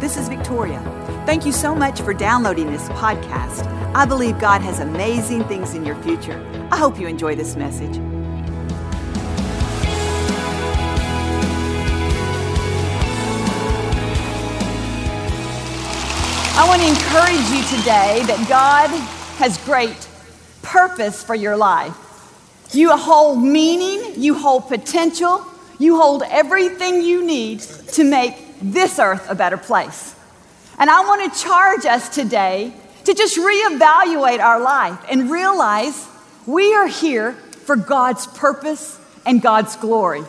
this is Victoria. Thank you so much for downloading this podcast. I believe God has amazing things in your future. I hope you enjoy this message. I want to encourage you today that God has great purpose for your life. You hold meaning, you hold potential, you hold everything you need to make this earth a better place. And I want to charge us today to just reevaluate our life and realize we are here for God's purpose and God's glory.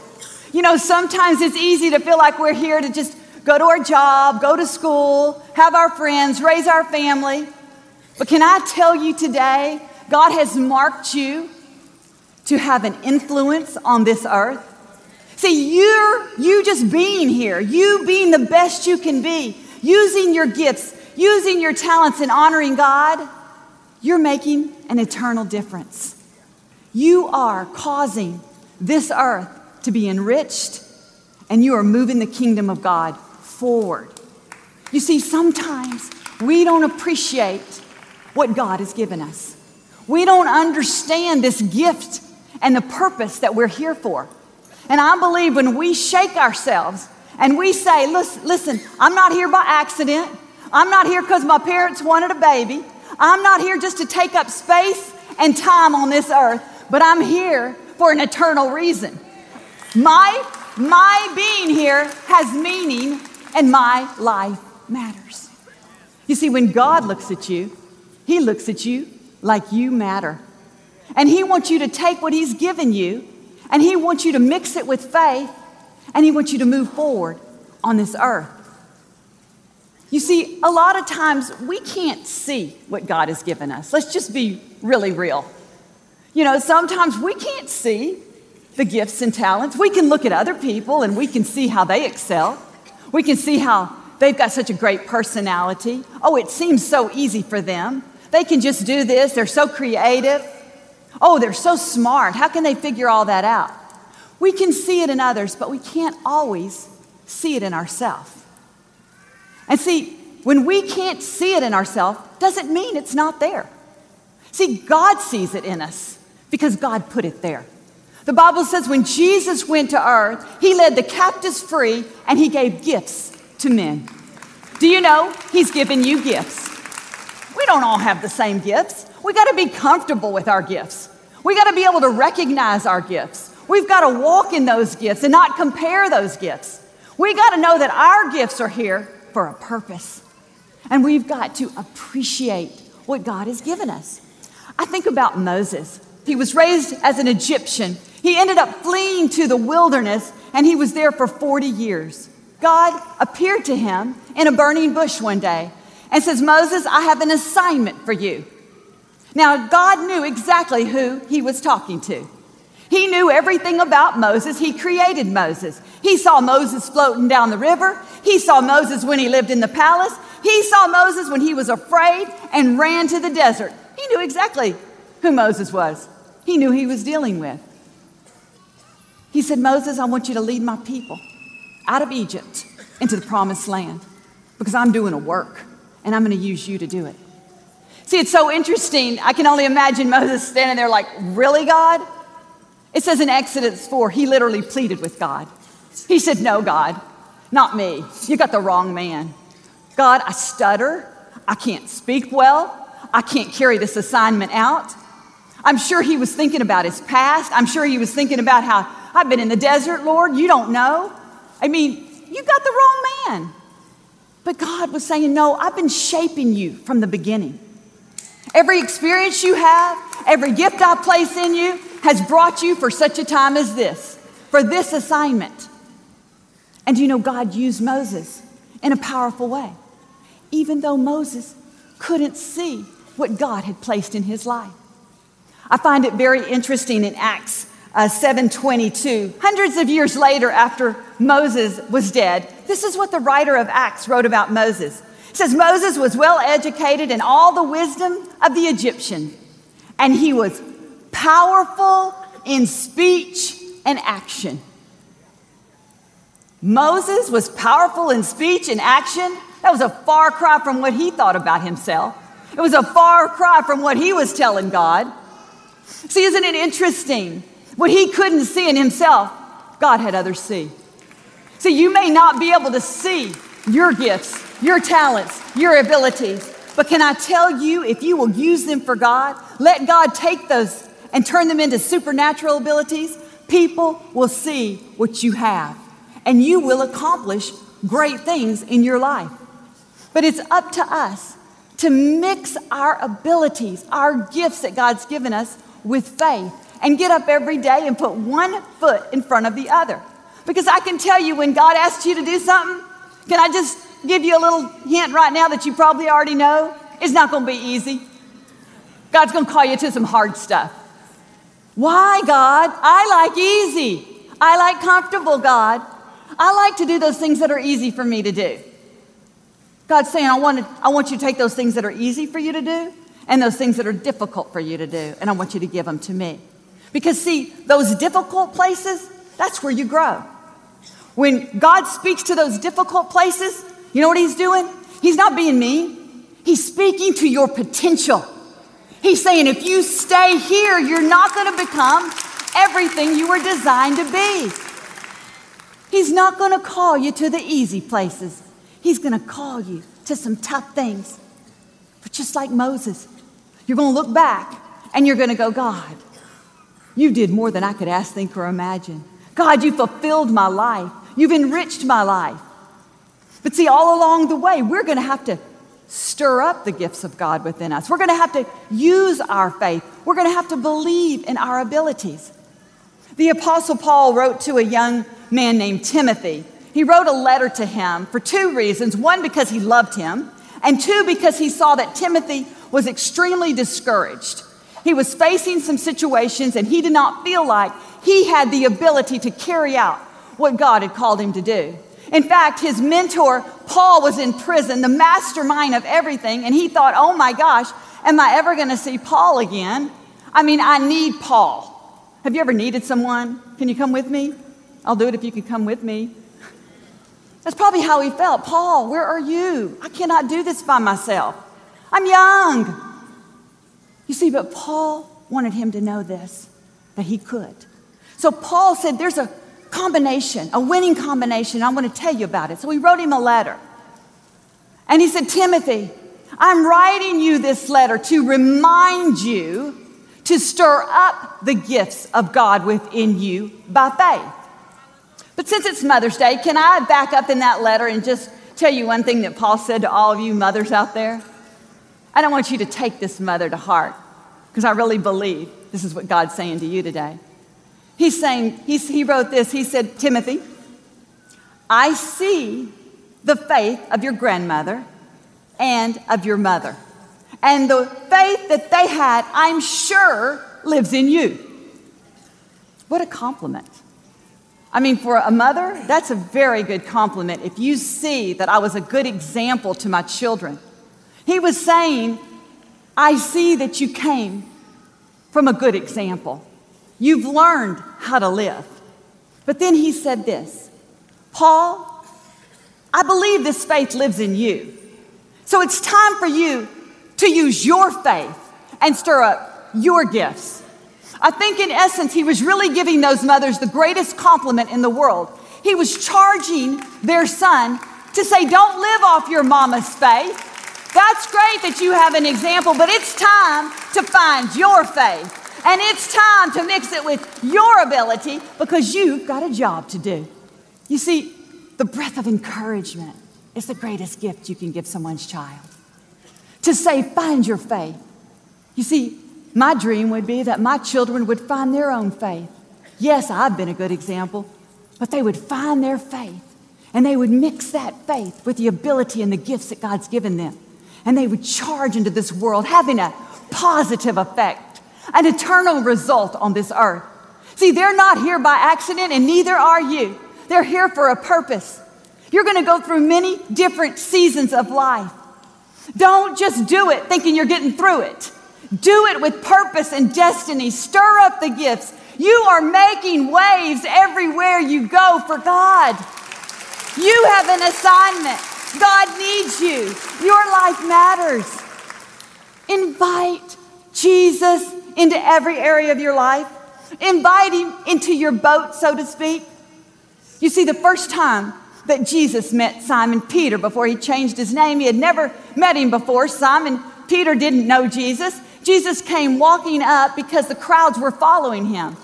You know, sometimes it's easy to feel like we're here to just go to our job, go to school, have our friends, raise our family. But can I tell you today, God has marked you to have an influence on this earth. See, you're, you just being here, you being the best you can be, using your gifts, using your talents, and honoring God, you're making an eternal difference. You are causing this earth to be enriched, and you are moving the kingdom of God forward. You see, sometimes we don't appreciate what God has given us. We don't understand this gift and the purpose that we're here for. And I believe when we shake ourselves and we say, listen, listen I'm not here by accident. I'm not here because my parents wanted a baby. I'm not here just to take up space and time on this earth, but I'm here for an eternal reason. My, my being here has meaning and my life matters. You see, when God looks at you, He looks at you like you matter. And He wants you to take what He's given you and He wants you to mix it with faith, and He wants you to move forward on this earth. You see, a lot of times we can't see what God has given us. Let's just be really real. You know, sometimes we can't see the gifts and talents. We can look at other people and we can see how they excel. We can see how they've got such a great personality. Oh, it seems so easy for them. They can just do this, they're so creative. Oh, they're so smart. How can they figure all that out? We can see it in others, but we can't always see it in ourselves. And see, when we can't see it in ourselves, doesn't mean it's not there. See, God sees it in us because God put it there. The Bible says when Jesus went to earth, he led the captives free and he gave gifts to men. Do you know he's given you gifts? We don't all have the same gifts. We got to be comfortable with our gifts. We got to be able to recognize our gifts. We've got to walk in those gifts and not compare those gifts. We got to know that our gifts are here for a purpose. And we've got to appreciate what God has given us. I think about Moses. He was raised as an Egyptian. He ended up fleeing to the wilderness and he was there for 40 years. God appeared to him in a burning bush one day and says, Moses, I have an assignment for you. Now, God knew exactly who he was talking to. He knew everything about Moses. He created Moses. He saw Moses floating down the river. He saw Moses when he lived in the palace. He saw Moses when he was afraid and ran to the desert. He knew exactly who Moses was. He knew he was dealing with. He said, Moses, I want you to lead my people out of Egypt into the promised land because I'm doing a work and I'm going to use you to do it. See, it's so interesting. I can only imagine Moses standing there like, Really, God? It says in Exodus 4, he literally pleaded with God. He said, No, God, not me. You got the wrong man. God, I stutter. I can't speak well. I can't carry this assignment out. I'm sure he was thinking about his past. I'm sure he was thinking about how I've been in the desert, Lord. You don't know. I mean, you got the wrong man. But God was saying, No, I've been shaping you from the beginning. Every experience you have, every gift I place in you has brought you for such a time as this, for this assignment. And you know, God used Moses in a powerful way, even though Moses couldn't see what God had placed in his life. I find it very interesting in Acts uh, 722 hundreds of years later after moses was dead this is what the writer of acts wrote about moses it says Moses was well educated in all the wisdom of the Egyptian, and he was powerful in speech and action. Moses was powerful in speech and action. That was a far cry from what he thought about himself. It was a far cry from what he was telling God. See, isn't it interesting? What he couldn't see in himself, God had others see. See, you may not be able to see your gifts, your talents, your abilities, but can I tell you, if you will use them for God, let God take those and turn them into supernatural abilities, people will see what you have and you will accomplish great things in your life. But it's up to us to mix our abilities, our gifts that God's given us with faith and get up every day and put one foot in front of the other. Because I can tell you when God asks you to do something, can I just give you a little hint right now that you probably already know? It's not going to be easy. God's going to call you to some hard stuff. Why, God? I like easy. I like comfortable, God. I like to do those things that are easy for me to do. God's saying, I want, to, I want you to take those things that are easy for you to do and those things that are difficult for you to do, and I want you to give them to me. Because, see, those difficult places, that's where you grow. When God speaks to those difficult places, you know what He's doing? He's not being mean, He's speaking to your potential. He's saying, if you stay here, you're not going to become everything you were designed to be. He's not going to call you to the easy places. He's going to call you to some tough things. But just like Moses, you're going to look back and you're going to go, God, you did more than I could ask, think, or imagine. God, you fulfilled my life. You've enriched my life. But see, all along the way, we're going to have to stir up the gifts of God within us. We're going to have to use our faith. We're going to have to believe in our abilities. The Apostle Paul wrote to a young man named Timothy. He wrote a letter to him for two reasons one, because he loved him, and two, because he saw that Timothy was extremely discouraged. He was facing some situations and he did not feel like he had the ability to carry out what God had called him to do. In fact, his mentor, Paul, was in prison, the mastermind of everything, and he thought, oh my gosh, am I ever going to see Paul again? I mean, I need Paul. Have you ever needed someone? Can you come with me? I'll do it if you can come with me. That's probably how he felt. Paul, where are you? I cannot do this by myself. I'm young. You see, but Paul wanted him to know this, that he could. So Paul said, There's a combination, a winning combination. I want to tell you about it. So he wrote him a letter. And he said, Timothy, I'm writing you this letter to remind you to stir up the gifts of God within you by faith. But since it's Mother's Day, can I back up in that letter and just tell you one thing that Paul said to all of you mothers out there? I don't want you to take this mother to heart because I really believe this is what God's saying to you today. He's saying, he's, he wrote this, he said, Timothy, I see the faith of your grandmother and of your mother. And the faith that they had, I'm sure, lives in you. What a compliment. I mean, for a mother, that's a very good compliment if you see that I was a good example to my children. He was saying, I see that you came from a good example. You've learned how to live. But then he said this Paul, I believe this faith lives in you. So it's time for you to use your faith and stir up your gifts. I think, in essence, he was really giving those mothers the greatest compliment in the world. He was charging their son to say, Don't live off your mama's faith. That's great that you have an example, but it's time to find your faith. And it's time to mix it with your ability because you've got a job to do. You see, the breath of encouragement is the greatest gift you can give someone's child. To say, find your faith. You see, my dream would be that my children would find their own faith. Yes, I've been a good example, but they would find their faith and they would mix that faith with the ability and the gifts that God's given them. And they would charge into this world having a positive effect an eternal result on this earth. See, they're not here by accident, and neither are you. They're here for a purpose. You're going to go through many different seasons of life. Don't just do it thinking you're getting through it. Do it with purpose and destiny. Stir up the gifts. You are making waves everywhere you go for God. You have an assignment. God needs you. Your life matters. Invite Jesus into every area of your life. Invite him into your boat, so to speak. You see, the first time that Jesus met Simon Peter before he changed his name, he had never met him before. Simon Peter didn't know Jesus. Jesus came walking up because the crowds were following him.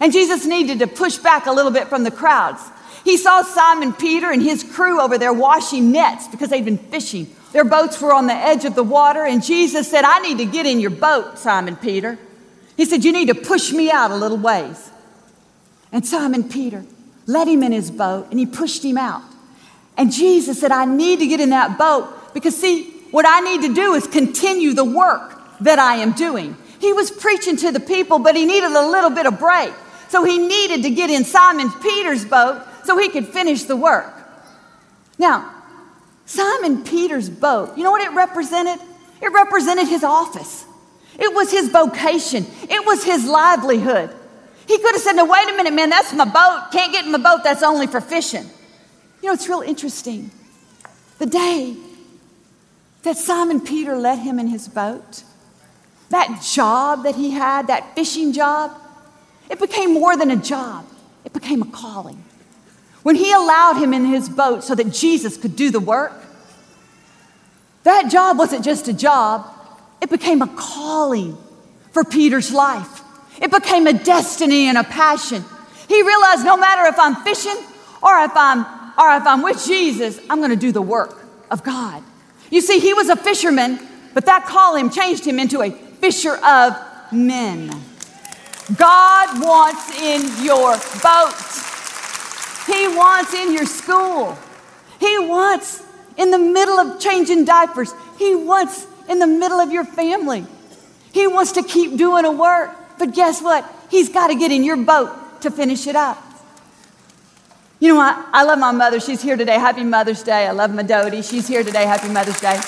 And Jesus needed to push back a little bit from the crowds. He saw Simon Peter and his crew over there washing nets because they'd been fishing. Their boats were on the edge of the water, and Jesus said, I need to get in your boat, Simon Peter. He said, You need to push me out a little ways. And Simon Peter let him in his boat and he pushed him out. And Jesus said, I need to get in that boat because, see, what I need to do is continue the work that I am doing. He was preaching to the people, but he needed a little bit of break. So he needed to get in Simon Peter's boat so he could finish the work. Now, Simon Peter's boat, you know what it represented? It represented his office. It was his vocation. It was his livelihood. He could have said, No, wait a minute, man, that's my boat. Can't get in my boat. That's only for fishing. You know, it's real interesting. The day that Simon Peter let him in his boat, that job that he had, that fishing job, it became more than a job, it became a calling. When he allowed him in his boat so that Jesus could do the work, that job wasn't just a job, it became a calling for Peter's life. It became a destiny and a passion. He realized no matter if I'm fishing or if I'm or if I'm with Jesus, I'm going to do the work of God. You see, he was a fisherman, but that calling changed him into a fisher of men. God wants in your boat. He wants in your school. He wants in the middle of changing diapers. He wants in the middle of your family. He wants to keep doing a work. But guess what? He's got to get in your boat to finish it up. You know what? I love my mother. She's here today. Happy Mother's Day. I love my Dodie. She's here today. Happy Mother's Day.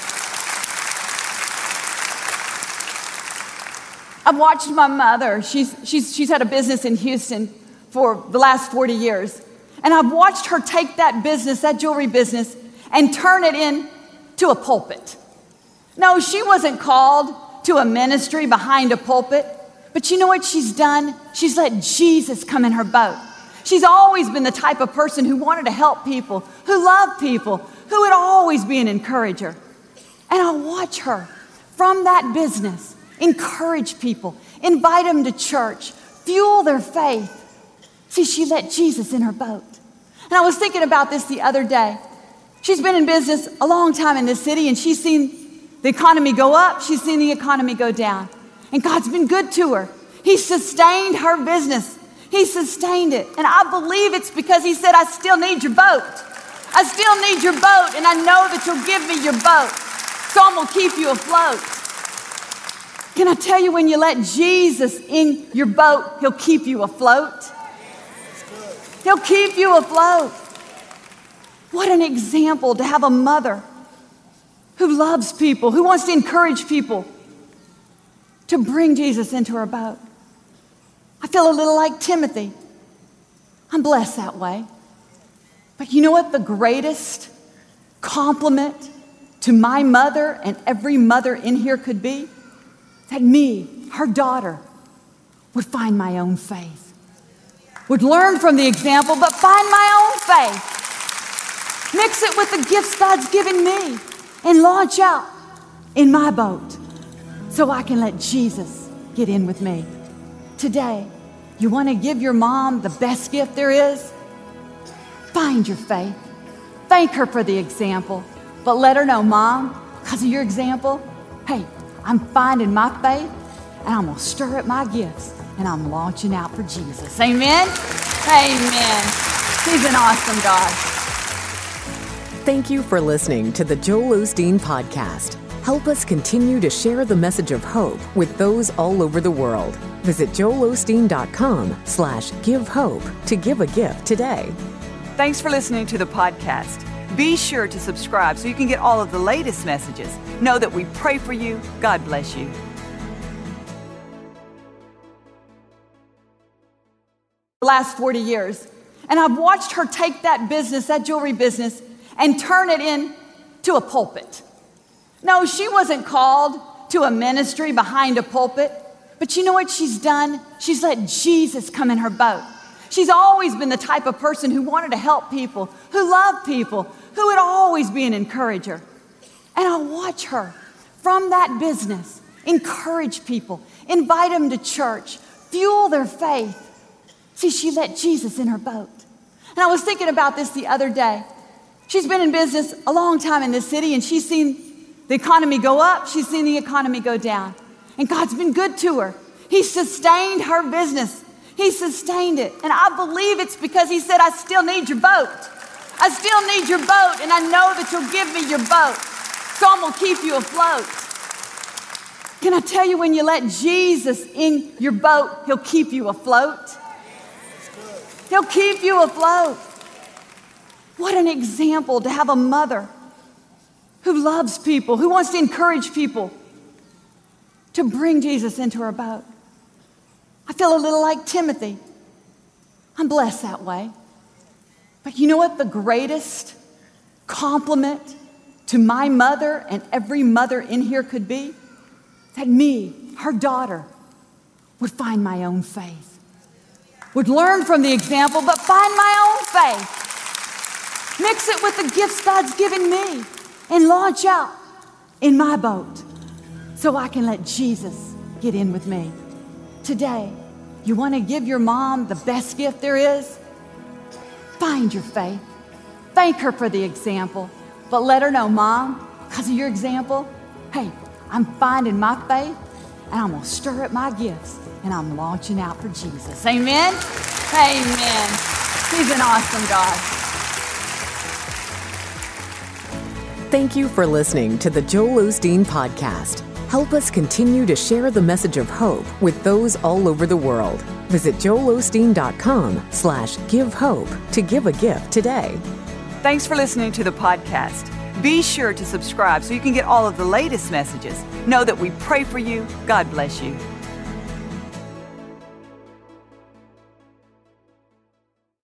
I've watched my mother. She's, she's, she's had a business in Houston for the last 40 years. And I've watched her take that business, that jewelry business, and turn it into a pulpit. No, she wasn't called to a ministry behind a pulpit. But you know what she's done? She's let Jesus come in her boat. She's always been the type of person who wanted to help people, who loved people, who would always be an encourager. And I watch her from that business encourage people, invite them to church, fuel their faith. See, she let Jesus in her boat. And I was thinking about this the other day. She's been in business a long time in this city and she's seen the economy go up, she's seen the economy go down. And God's been good to her. He sustained her business. He sustained it. And I believe it's because He said, I still need your boat. I still need your boat, and I know that you'll give me your boat. So I'm going to keep you afloat. Can I tell you, when you let Jesus in your boat, He'll keep you afloat? He'll keep you afloat. What an example to have a mother who loves people, who wants to encourage people to bring Jesus into her boat. I feel a little like Timothy. I'm blessed that way. But you know what the greatest compliment to my mother and every mother in here could be? That me, her daughter, would find my own faith, would learn from the example, but find my own faith. Mix it with the gifts God's given me and launch out in my boat so I can let Jesus get in with me. Today, you want to give your mom the best gift there is? Find your faith. Thank her for the example, but let her know, Mom, because of your example, hey, I'm finding my faith and I'm going to stir up my gifts and I'm launching out for Jesus. Amen? Amen. He's an awesome God. Thank you for listening to the Joel Osteen Podcast. Help us continue to share the message of hope with those all over the world. Visit joelosteen.com slash give hope to give a gift today. Thanks for listening to the podcast. Be sure to subscribe so you can get all of the latest messages. Know that we pray for you. God bless you. Last 40 years, And I've watched her take that business, that jewelry business, and turn it into a pulpit. No, she wasn't called to a ministry behind a pulpit. But you know what she's done? She's let Jesus come in her boat. She's always been the type of person who wanted to help people, who loved people, who would always be an encourager. And I watch her from that business encourage people, invite them to church, fuel their faith. See, she let Jesus in her boat. And I was thinking about this the other day. She's been in business a long time in this city and she's seen the economy go up, she's seen the economy go down. And God's been good to her. He sustained her business. He sustained it. And I believe it's because He said, I still need your boat. I still need your boat, and I know that you'll give me your boat. So I'm going to keep you afloat. Can I tell you, when you let Jesus in your boat, He'll keep you afloat? He'll keep you afloat. What an example to have a mother who loves people, who wants to encourage people to bring Jesus into her boat. I feel a little like Timothy. I'm blessed that way. But you know what the greatest compliment to my mother and every mother in here could be? That me, her daughter, would find my own faith, would learn from the example, but find my own faith. Mix it with the gifts God's given me and launch out in my boat so I can let Jesus get in with me. Today, you want to give your mom the best gift there is? Find your faith. Thank her for the example, but let her know, Mom, because of your example, hey, I'm finding my faith and I'm going to stir up my gifts and I'm launching out for Jesus. Amen? Amen. He's an awesome God. Thank you for listening to the Joel Osteen Podcast. Help us continue to share the message of hope with those all over the world. Visit joelosteen.com slash give hope to give a gift today. Thanks for listening to the podcast. Be sure to subscribe so you can get all of the latest messages. Know that we pray for you. God bless you.